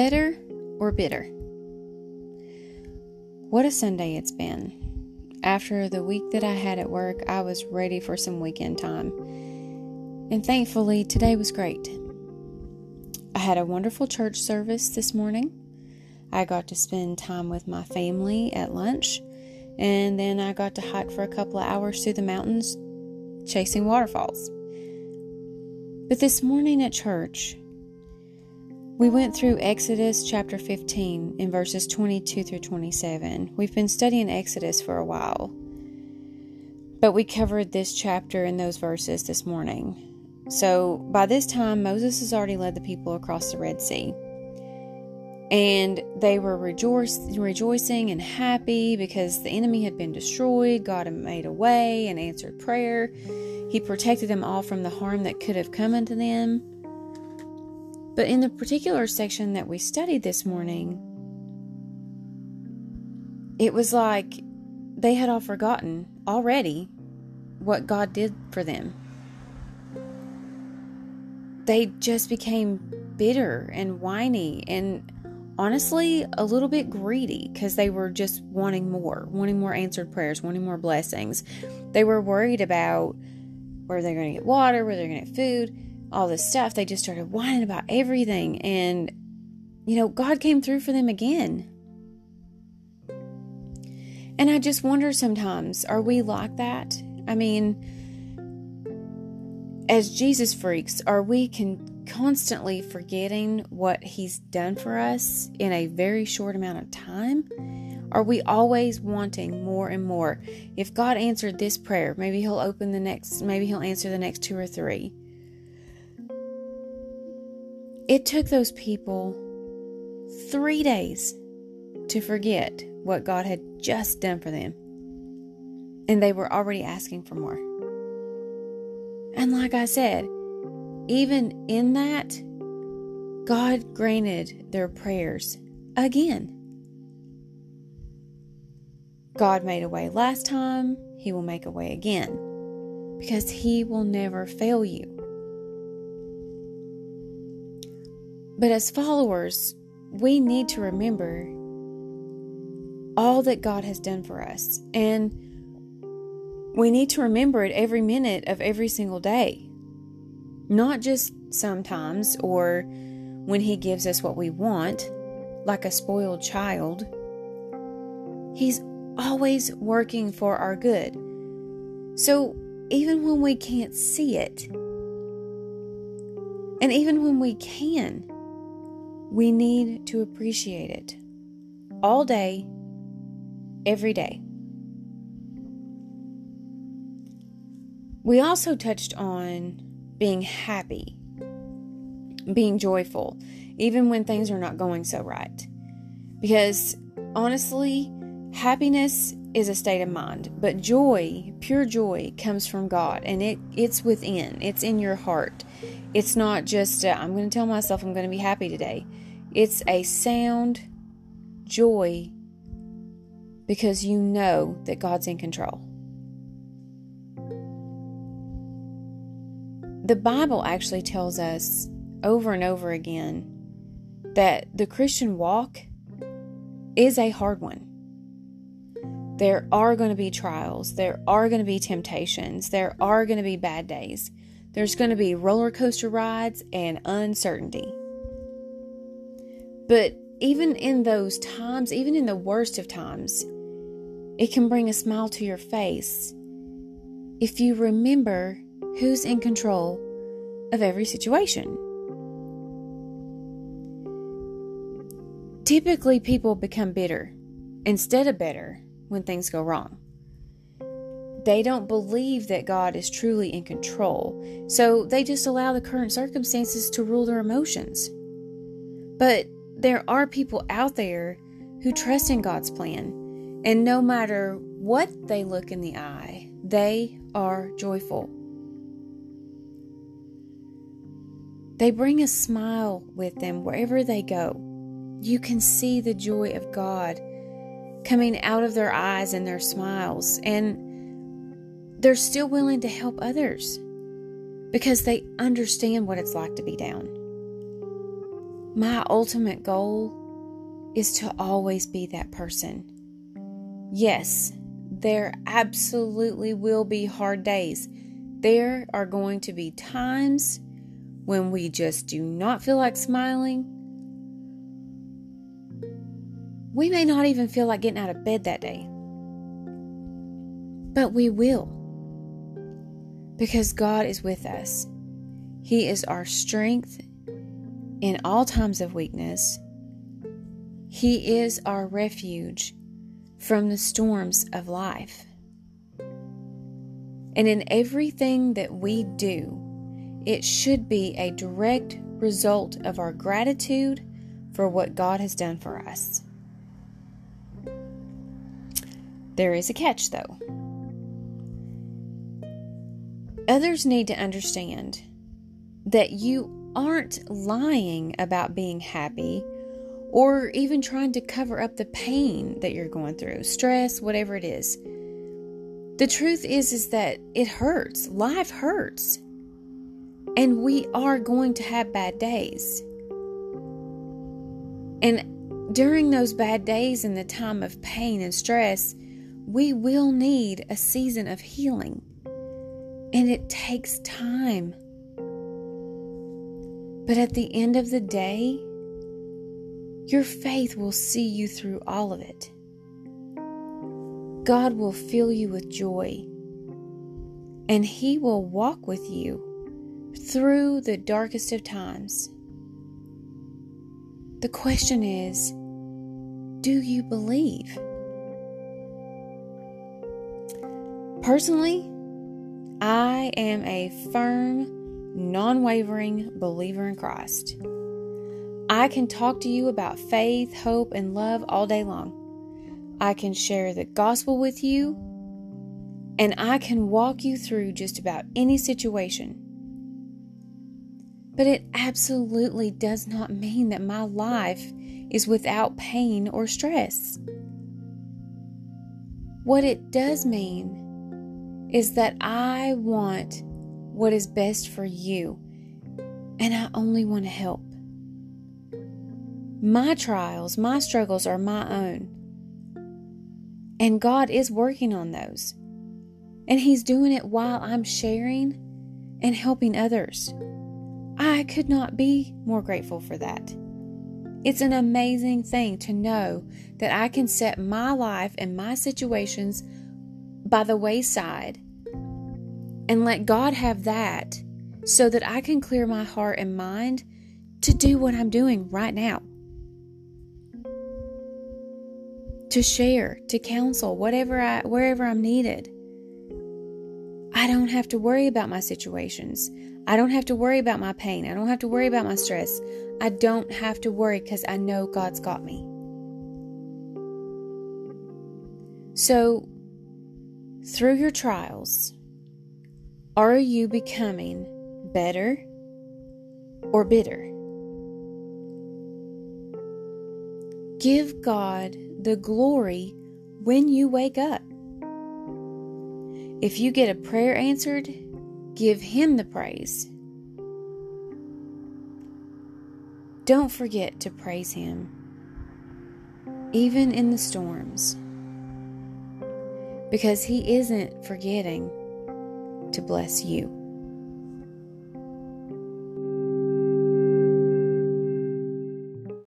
Better or bitter? What a Sunday it's been. After the week that I had at work, I was ready for some weekend time. And thankfully, today was great. I had a wonderful church service this morning. I got to spend time with my family at lunch, and then I got to hike for a couple of hours through the mountains chasing waterfalls. But this morning at church, we went through Exodus chapter 15 in verses 22 through 27. We've been studying Exodus for a while, but we covered this chapter and those verses this morning. So by this time, Moses has already led the people across the Red Sea. And they were rejoicing and happy because the enemy had been destroyed. God had made a way and answered prayer. He protected them all from the harm that could have come unto them. But in the particular section that we studied this morning, it was like they had all forgotten already what God did for them. They just became bitter and whiny and honestly a little bit greedy because they were just wanting more, wanting more answered prayers, wanting more blessings. They were worried about where they're going to get water, where they're going to get food all this stuff, they just started whining about everything. And, you know, God came through for them again. And I just wonder sometimes, are we like that? I mean, as Jesus freaks, are we con- constantly forgetting what He's done for us in a very short amount of time? Are we always wanting more and more? If God answered this prayer, maybe He'll open the next, maybe He'll answer the next two or three. It took those people three days to forget what God had just done for them. And they were already asking for more. And like I said, even in that, God granted their prayers again. God made a way last time, He will make a way again because He will never fail you. But as followers, we need to remember all that God has done for us. And we need to remember it every minute of every single day. Not just sometimes or when He gives us what we want, like a spoiled child. He's always working for our good. So even when we can't see it, and even when we can, we need to appreciate it all day, every day. We also touched on being happy, being joyful, even when things are not going so right. Because honestly, happiness is a state of mind, but joy, pure joy, comes from God and it, it's within, it's in your heart. It's not just, i I'm going to tell myself I'm going to be happy today. It's a sound joy because you know that God's in control. The Bible actually tells us over and over again that the Christian walk is a hard one. There are going to be trials, there are going to be temptations, there are going to be bad days. There's going to be roller coaster rides and uncertainty. But even in those times, even in the worst of times, it can bring a smile to your face if you remember who's in control of every situation. Typically, people become bitter instead of better when things go wrong. They don't believe that God is truly in control, so they just allow the current circumstances to rule their emotions. But there are people out there who trust in God's plan, and no matter what they look in the eye, they are joyful. They bring a smile with them wherever they go. You can see the joy of God coming out of their eyes and their smiles, and they're still willing to help others because they understand what it's like to be down. My ultimate goal is to always be that person. Yes, there absolutely will be hard days. There are going to be times when we just do not feel like smiling. We may not even feel like getting out of bed that day. But we will. Because God is with us. He is our strength in all times of weakness. He is our refuge from the storms of life. And in everything that we do, it should be a direct result of our gratitude for what God has done for us. There is a catch, though. Others need to understand that you aren't lying about being happy or even trying to cover up the pain that you're going through, stress, whatever it is. The truth is is that it hurts. Life hurts. And we are going to have bad days. And during those bad days in the time of pain and stress, we will need a season of healing. And it takes time. But at the end of the day, your faith will see you through all of it. God will fill you with joy, and He will walk with you through the darkest of times. The question is do you believe? Personally, I am a firm, non wavering believer in Christ. I can talk to you about faith, hope, and love all day long. I can share the gospel with you, and I can walk you through just about any situation. But it absolutely does not mean that my life is without pain or stress. What it does mean is that I want what is best for you, and I only want to help. My trials, my struggles are my own. And God is working on those. And He's doing it while I'm sharing and helping others. I could not be more grateful for that. It's an amazing thing to know that I can set my life and my situations by the wayside and let God have that so that I can clear my heart and mind to do what I'm doing right now. to share, to counsel, whatever I wherever I'm needed. I don't have to worry about my situations. I don't have to worry about my pain. I don't have to worry about my stress. I don't have to worry because I know God's got me. So, through your trials, are you becoming better or bitter? Give God the glory when you wake up. If you get a prayer answered, give Him the praise. Don't forget to praise Him, even in the storms, because He isn't forgetting to bless you.